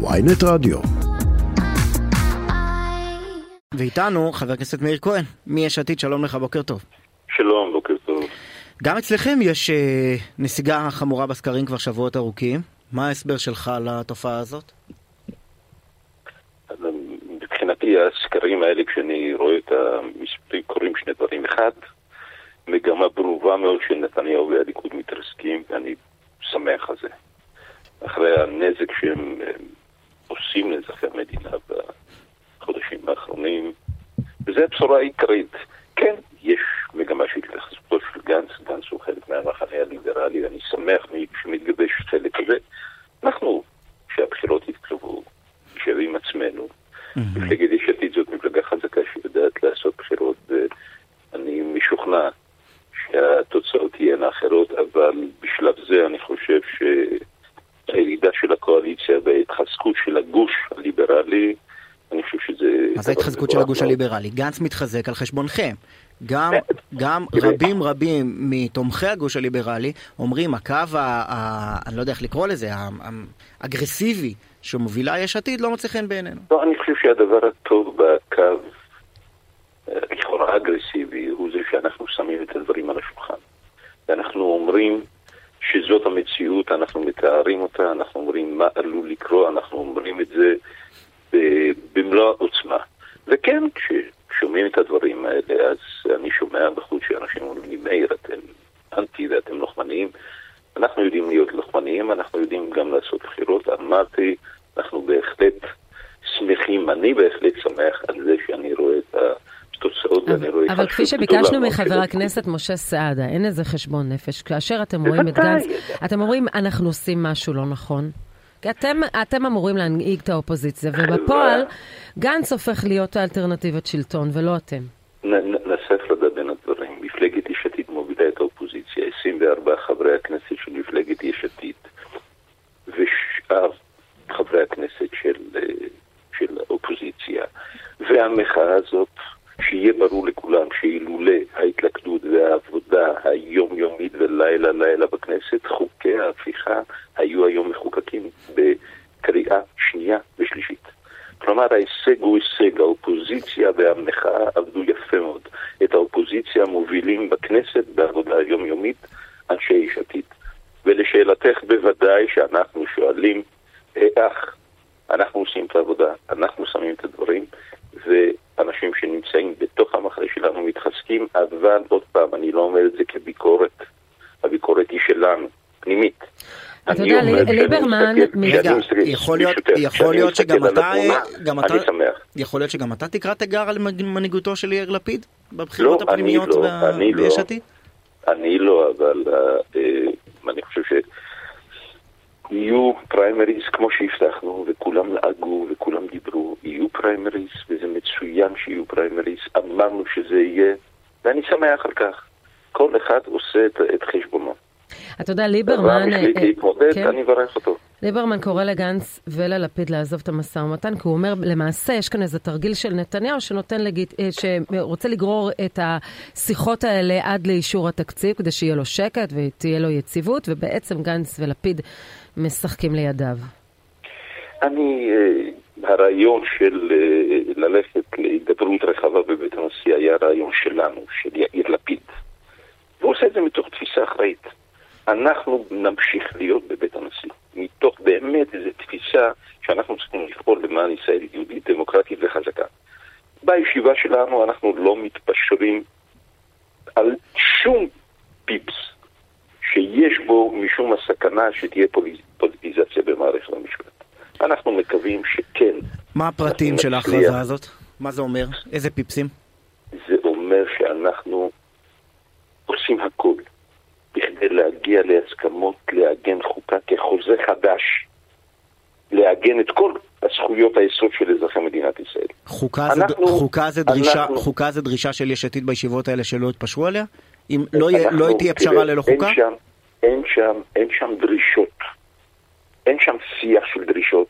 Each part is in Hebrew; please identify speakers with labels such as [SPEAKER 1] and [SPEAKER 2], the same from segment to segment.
[SPEAKER 1] ויינט רדיו.
[SPEAKER 2] ואיתנו חבר הכנסת מאיר כהן, מיש עתיד, שלום לך, בוקר טוב.
[SPEAKER 3] שלום, בוקר טוב.
[SPEAKER 2] גם אצלכם יש אה, נסיגה חמורה בסקרים כבר שבועות ארוכים. מה ההסבר שלך לתופעה הזאת?
[SPEAKER 3] אז, מבחינתי הסקרים האלה, כשאני רואה את המספרים, קורים שני דברים. אחד, מגמה ברורה מאוד של נתניהו והליכוד מתרסקים, ואני שמח על זה. אחרי הנזק שהם אה, עושים לאזרחי המדינה בחודשים האחרונים, וזו הבשורה העיקרית. כן, יש מגמה של התייחסותו של גנץ, גנץ הוא חלק מהמחנה הליברלי, ואני שמח שמתגבש חלק כזה. אנחנו, כשהבחירות יתקרבו, נשב עם עצמנו. מפלגת יש עתיד זאת מפלגה חזקה שיודעת לעשות בחירות, ואני משוכנע שהתוצאות תהיינה אחרות, אבל בשלב זה אני חושב שהירידה של הקואליציה וההתחזקות של הגוש הליברלי, אני חושב שזה...
[SPEAKER 2] מה זה ההתחזקות של הגוש הליברלי? גנץ מתחזק על חשבונכם. גם, גם רבים רבים מתומכי הגוש הליברלי אומרים הקו, ה, ה, אני לא יודע איך לקרוא לזה, האגרסיבי שמובילה יש עתיד לא מוצא חן בעינינו.
[SPEAKER 3] לא, אני חושב שהדבר הטוב בקו, לכאורה אגרסיבי, הוא זה שאנחנו שמים את הדברים על השולחן. ואנחנו אומרים שזאת המציאות, אנחנו מתארים אותה, אנחנו אומרים מה עלול לקרות, אנחנו אומרים את זה במלוא העוצמה. וכן, כששומעים את הדברים האלה, אז אני שומע בחוץ שאנשים אומרים לי, מאיר, אתם אנטי ואתם לוחמניים. אנחנו יודעים להיות לוחמניים, אנחנו יודעים גם לעשות בחירות. אמרתי, אנחנו בהחלט שמחים, אני בהחלט שמח על זה שאני רואה את התוצאות ואני רואה...
[SPEAKER 4] אבל כפי שביקשנו מחבר הכנסת משה סעדה, אין איזה חשבון נפש. כאשר אתם רואים את גנץ, אתם אומרים, אנחנו עושים משהו לא נכון. כי אתם, אתם אמורים להנהיג את האופוזיציה, ובפועל גנץ הופך להיות האלטרנטיבת שלטון, ולא אתם.
[SPEAKER 3] נעשה הפרדה בין הדברים. מפלגת יש עתיד מובילה את האופוזיציה, 24 חברי הכנסת של מפלגת יש עתיד, ושאר חברי הכנסת של, של האופוזיציה. והמחאה הזאת, שיהיה ברור לכולם שאילולא ההתלכדות והעבודה היומיומית ולילה לילה בכנסת, והמחאה עבדו יפה מאוד. את האופוזיציה מובילים בכנסת בעבודה היומיומית אנשי יש עתיד. ולשאלתך, בוודאי שאנחנו שואלים איך אנחנו עושים את העבודה, אנחנו שמים את הדברים, ואנשים שנמצאים בתוך המחנה שלנו מתחזקים, אבל עוד פעם, אני לא אומר את זה כביקורת, הביקורת היא שלנו, פנימית.
[SPEAKER 4] אתה יודע, ליברמן...
[SPEAKER 2] רגע, יכול להיות שגם אתה... אני שמח. יכול להיות שגם אתה תקרא תיגר על מנהיגותו של יאיר לפיד? בבחירות הפנימיות ביש עתיד?
[SPEAKER 3] אני לא, אבל אני חושב ש... יהיו פריימריז כמו שהבטחנו, וכולם לעגו וכולם דיברו, יהיו פריימריז, וזה מצוין שיהיו פריימריז, אמרנו שזה יהיה, ואני שמח על כך. כל אחד עושה את, את חשבונו.
[SPEAKER 4] אתה יודע, ליברמן...
[SPEAKER 3] מחליט להתמודד, כן. אני אברך אותו.
[SPEAKER 4] ליברמן קורא לגנץ וללפיד לעזוב את המשא ומתן, כי הוא אומר, למעשה יש כאן איזה תרגיל של נתניהו שנותן לגיט... שרוצה לגרור את השיחות האלה עד לאישור התקציב, כדי שיהיה לו שקט ותהיה לו יציבות, ובעצם גנץ ולפיד משחקים לידיו.
[SPEAKER 3] אני, הרעיון של ללכת להידברות רחבה בבית הנשיא היה רעיון שלנו, של יאיר לפיד. והוא עושה את זה מתוך תפיסה אחראית. אנחנו נמשיך להיות בבית הנשיא, מתוך באמת איזו תפיסה שאנחנו צריכים לפעול למען ישראל יהודית, דמוקרטית וחזקה. בישיבה שלנו אנחנו לא מתפשרים על שום פיפס שיש בו משום הסכנה שתהיה פוליטיזציה במערכת המשפט. אנחנו מקווים שכן.
[SPEAKER 2] מה הפרטים של ההכרזה הזאת? מה זה אומר? איזה פיפסים?
[SPEAKER 3] זה אומר שאנחנו עושים הכל בכדי להגיע להסכמות, לעגן חוקה כחוזה חדש, לעגן את כל הזכויות היסוד של אזרחי מדינת ישראל.
[SPEAKER 2] חוקה, אנחנו, זה, חוקה, זה, דרישה, אנחנו, חוקה זה דרישה של יש עתיד בישיבות האלה שלא יתפשרו עליה? אם לא, אנחנו, לא תהיה פשרה ללא חוקה?
[SPEAKER 3] אין שם, אין, שם, אין שם דרישות. אין שם שיח של דרישות.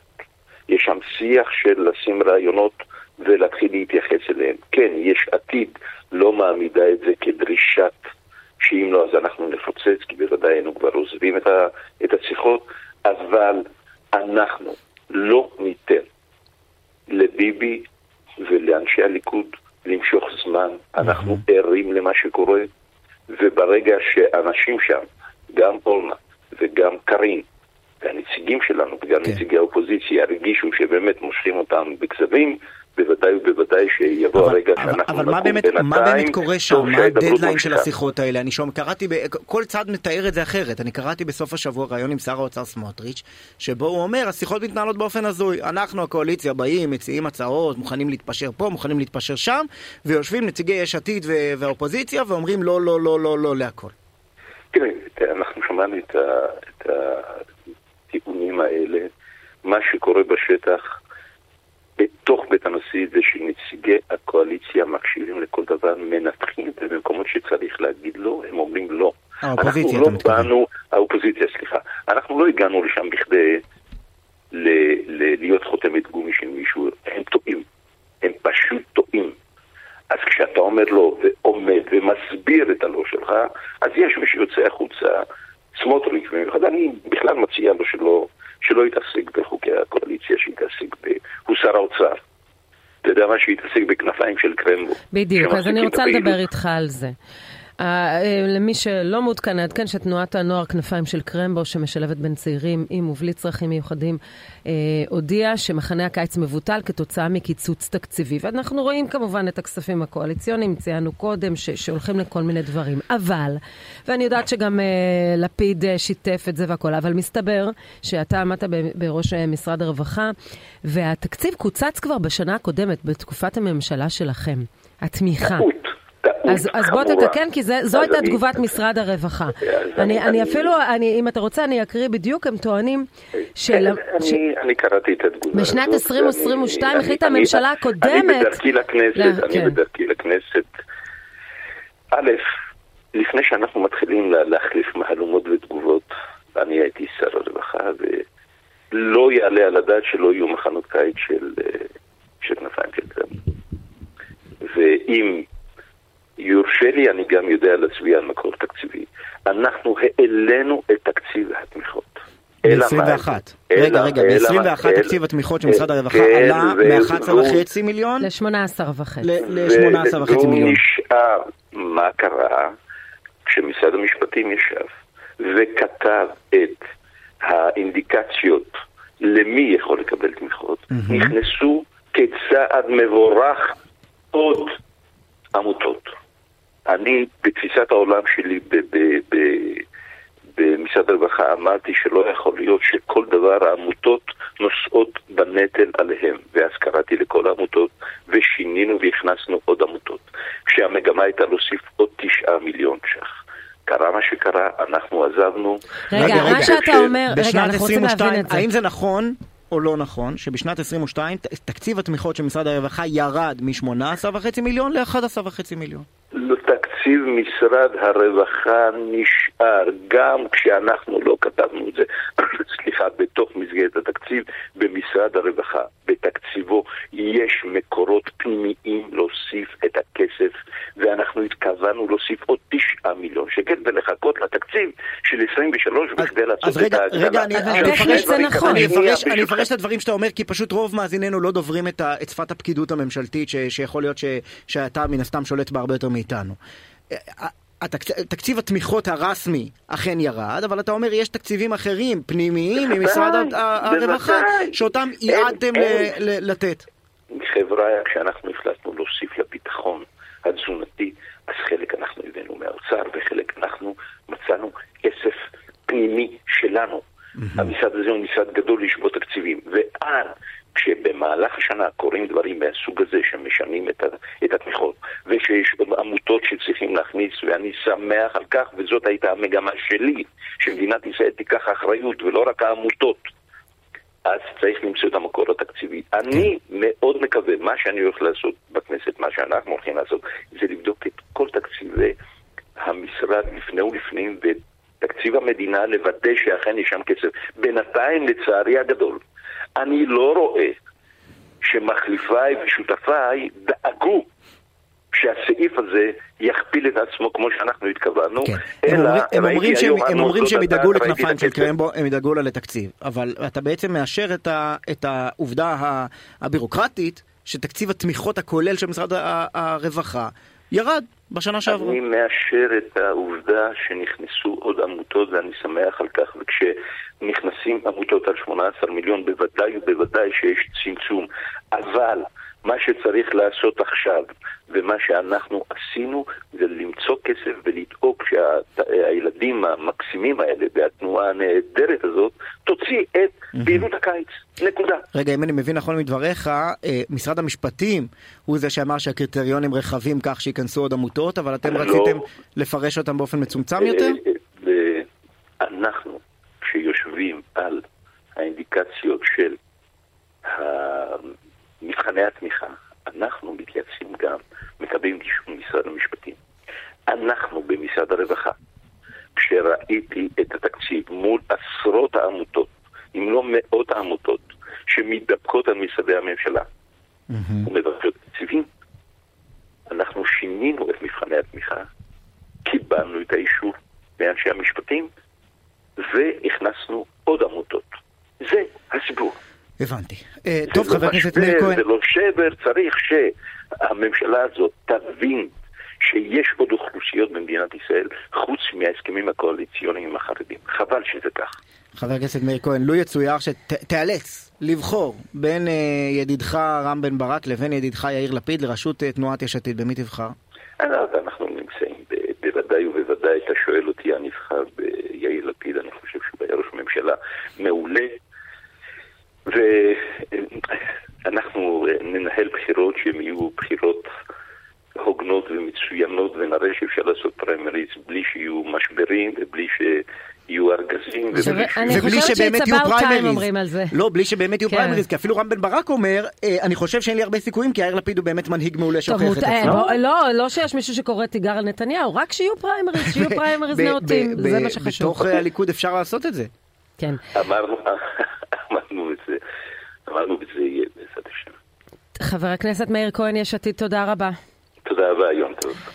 [SPEAKER 3] יש שם שיח של לשים רעיונות ולהתחיל להתייחס אליהם. כן, יש עתיד לא מעמידה את זה כדרישת שאם לא אז אנחנו נפוצץ, כי בוודאי היינו כבר עוזבים את, ה, את השיחות, אבל אנחנו לא ניתן לביבי ולאנשי הליכוד למשוך זמן. אנחנו ערים למה שקורה, וברגע שאנשים שם, גם אורנה וגם קארין, והנציגים שלנו וגם כן. נציגי האופוזיציה הרגישו שבאמת מושכים אותם בכזבים, בוודאי ובוודאי שיבוא אבל, הרגע שאנחנו
[SPEAKER 2] אבל מה באמת, מה באמת קורה שם? מה הדדליין של השיחות האלה? אני שומע, קראתי, ב, כל צד מתאר את זה אחרת. אני קראתי בסוף השבוע ראיון עם שר האוצר סמוטריץ', שבו הוא אומר, השיחות מתנהלות באופן הזוי. אנחנו, הקואליציה, באים, מציעים הצעות, מוכנים להתפשר פה, מוכנים להתפשר שם, ויושבים נציגי יש עתיד והאופוזיציה ואומרים לא, לא, לא, לא, לא להכל.
[SPEAKER 3] תראה, אנחנו שמענו את הטיעונים האלה. מה שקורה בשטח בתוך בית הנשיא זה שנציגי הקואליציה מקשיבים לכל דבר, מנתחים, ובמקומות שצריך להגיד לא, הם אומרים לא.
[SPEAKER 2] האופוזיציה, אתה
[SPEAKER 3] לא באנו, האופוזיציה, סליחה. אנחנו לא הגענו לשם בכדי ל, ל, להיות חותמת גומי של מישהו, הם טועים. הם פשוט טועים. אז כשאתה אומר לא, ועומד ומסביר את הלא שלך, אז יש מי שיוצא החוצה, סמוטריץ' במיוחד, אני בכלל מציע לו שלא... שלא יתעסק בחוקי הקואליציה, שיתעסק ב... הוא שר האוצר. אתה יודע מה, שיתעסק בכנפיים של קרמבו.
[SPEAKER 4] בדיוק, אז אני רוצה לדבר איתך על זה. אה, למי שלא מעודכן, נעדכן שתנועת הנוער כנפיים של קרמבו, שמשלבת בין צעירים עם ובלי צרכים מיוחדים, אה, הודיעה שמחנה הקיץ מבוטל כתוצאה מקיצוץ תקציבי. ואנחנו רואים כמובן את הכספים הקואליציוניים, ציינו קודם, ש- שהולכים לכל מיני דברים. אבל, ואני יודעת שגם אה, לפיד אה, שיתף את זה והכול, אבל מסתבר שאתה עמדת בראש אה, משרד הרווחה, והתקציב קוצץ כבר בשנה הקודמת, בתקופת הממשלה שלכם. התמיכה. אז, אז בוא תתקן, כי זה, זו הייתה אני... תגובת משרד הרווחה. אני, אני אפילו, אני, אם אתה רוצה, אני אקריא בדיוק, הם טוענים של...
[SPEAKER 3] אני, ש... אני קראתי את התגובה
[SPEAKER 4] הזאת. בשנת 2022 החליטה הממשלה הקודמת...
[SPEAKER 3] אני בדרכי לכנסת, אני כן. בדרכי לכנסת. א', לפני שאנחנו מתחילים להחליף מהלומות ותגובות, אני הייתי שר הרווחה, ולא יעלה על הדעת שלא יהיו מחנות קיץ של, אה, כנפיים של קרם. ואם יורשה לי, אני גם יודע להצביע על מקור תקציבי. אנחנו העלינו את תקציב התמיכות.
[SPEAKER 2] ב-21. רגע, רגע, ב-21 תקציב התמיכות של משרד הרווחה עלה מ-11.5 מיליון?
[SPEAKER 4] ל-18.5.
[SPEAKER 2] ל-18.5 מיליון.
[SPEAKER 3] ונשאר מה קרה כשמשרד המשפטים ישב וכתב את האינדיקציות למי יכול לקבל תמיכות, נכנסו כצעד מבורך עוד עמותות. אני, בתפיסת העולם שלי במשרד הרווחה, אמרתי שלא יכול להיות שכל דבר העמותות נושאות בנטל עליהם. ואז קראתי לכל העמותות ושינינו והכנסנו עוד עמותות. כשהמגמה הייתה להוסיף עוד תשעה מיליון ש"ח. קרה מה שקרה, אנחנו עזבנו.
[SPEAKER 4] רגע, מה שאתה אומר, רגע, אנחנו רוצים להבין את זה.
[SPEAKER 2] האם זה נכון או לא נכון שבשנת 22 תקציב התמיכות של משרד הרווחה ירד מ-18.5 מיליון ל-11.5 מיליון?
[SPEAKER 3] looked at תקציב משרד הרווחה נשאר גם כשאנחנו לא כתבנו את זה, סליחה, בתוך מסגרת התקציב במשרד הרווחה. בתקציבו יש מקורות פנימיים להוסיף את הכסף ואנחנו התכוונו להוסיף עוד תשעה מיליון שקל ולחכות לתקציב של 23 בכדי לעשות את ההגדלה.
[SPEAKER 2] רגע, אני אפרש נכון. אני אפרש את הדברים שאתה אומר כי פשוט רוב מאזיננו לא דוברים את שפת הפקידות הממשלתית שיכול להיות שאתה מן הסתם שולט בה הרבה יותר מאיתנו. תקציב התמיכות הרשמי אכן ירד, אבל אתה אומר יש תקציבים אחרים, פנימיים, ממשרד הרווחה, שאותם ייעדתם לתת.
[SPEAKER 3] חבריא, כשאנחנו החלטנו להוסיף לביטחון התזונתי, אז חלק אנחנו הבאנו מהאוצר וחלק אנחנו מצאנו כסף פנימי שלנו. המשרד הזה הוא משרד גדול לשבות תקציבים, ועד כשבמהלך השנה קורים דברים מהסוג הזה שמשנים את, את התמיכות, ושיש עמותות שצריכים להכניס, ואני שמח על כך, וזאת הייתה המגמה שלי, שמדינת ישראל תיקח אחריות, ולא רק העמותות. אז צריך למצוא את המקור התקציבי. אני מאוד מקווה, מה שאני הולך לעשות בכנסת, מה שאנחנו הולכים לעשות, זה לבדוק את כל תקציבי המשרד לפני ולפנים, ותקציב המדינה, לוודא שאכן יש שם כסף. בינתיים, לצערי הגדול, אני לא רואה שמחליפיי ושותפיי דאגו שהסעיף הזה יכפיל את עצמו כמו שאנחנו התכוונו,
[SPEAKER 2] כן.
[SPEAKER 3] אלא
[SPEAKER 2] הם אומרים- שהם- הם אומרים
[SPEAKER 3] על
[SPEAKER 2] שהם ידאגו לכנפיים של. קרמבו, הם ידאגו לה לתקציב. אבל אתה בעצם מאשר את ה- את העובדה הבירוקרטית שתקציב התמיכות הכולל של משרד הרווחה ירד בשנה שעברה.
[SPEAKER 3] אני מאשר את העובדה שנכנסו עוד עמותות ואני שמח על כך וכשנכנסים עמותות על 18 מיליון בוודאי ובוודאי שיש צמצום אבל מה שצריך לעשות עכשיו ומה שאנחנו עשינו זה למצוא כסף ולדאוג שהילדים המקסימים האלה והתנועה הנהדרת הזאת תוציא את פעילות הקיץ, נקודה.
[SPEAKER 2] רגע, אם אני מבין נכון מדבריך, אה, משרד המשפטים הוא זה שאמר שהקריטריונים רחבים כך שייכנסו עוד עמותות, אבל אתם
[SPEAKER 3] לא.
[SPEAKER 2] רציתם לפרש אותם באופן מצומצם יותר?
[SPEAKER 3] אה, אה, אנחנו, שיושבים על האינדיקציות של ה- מבחני התמיכה, אנחנו מתייעצים גם, מקבלים אישור משרד המשפטים. אנחנו במשרד הרווחה, כשראיתי את התקציב מול עשרות העמותות, אם לא מאות העמותות, שמתדפקות על משרדי הממשלה ומבקשות תקציבים, אנחנו שינינו את מבחני התמיכה, קיבלנו את האישור מאנשי המשפטים, והכנסנו עוד עמותות. זה הסיפור.
[SPEAKER 2] הבנתי. אה, טוב, חבר הכנסת מאיר כהן.
[SPEAKER 3] זה לא שבר, צריך שהממשלה הזאת תבין שיש עוד אוכלוסיות במדינת ישראל חוץ מההסכמים הקואליציוניים עם החרדים. חבל שזה כך.
[SPEAKER 2] חבר הכנסת מאיר כהן, לו יצויר שתיאלץ לבחור בין אה, ידידך רם בן ברק לבין ידידך יאיר לפיד לראשות אה, תנועת יש עתיד, במי תבחר?
[SPEAKER 3] אנחנו נמצאים בוודאי ובוודאי, אתה שואל אותי, אני אבחר ביאיר לפיד, אני חושב שהוא היה ראש ממשלה מעולה. ואנחנו ננהל בחירות שהן יהיו בחירות הוגנות ומצוינות, ונראה שאפשר לעשות פריימריז בלי שיהיו משברים ובלי שיהיו ארגזים.
[SPEAKER 4] זה-
[SPEAKER 3] ובלי
[SPEAKER 2] שבאמת יהיו פריימריז.
[SPEAKER 4] אומרים על זה.
[SPEAKER 2] לא, בלי שבאמת יהיו
[SPEAKER 4] כן.
[SPEAKER 2] פריימריז, כי אפילו רם בן ברק אומר, אה, אני חושב שאין לי הרבה סיכויים, כי יאיר לפיד הוא באמת מנהיג מעולה שהוכיח את עצמו.
[SPEAKER 4] לא, לא שיש מישהו שקורא תיגר על נתניהו, רק שיהיו פריימריז, שיהיו פריימריז נאותים, זה מה שחשוב.
[SPEAKER 2] בתוך אה, הליכוד אפשר לעשות את זה.
[SPEAKER 4] כן.
[SPEAKER 3] אמרנו, אמרנו את זה יהיה בעזרת השם.
[SPEAKER 4] חבר הכנסת מאיר כהן, יש עתיד, תודה רבה.
[SPEAKER 3] תודה רבה, יום טוב.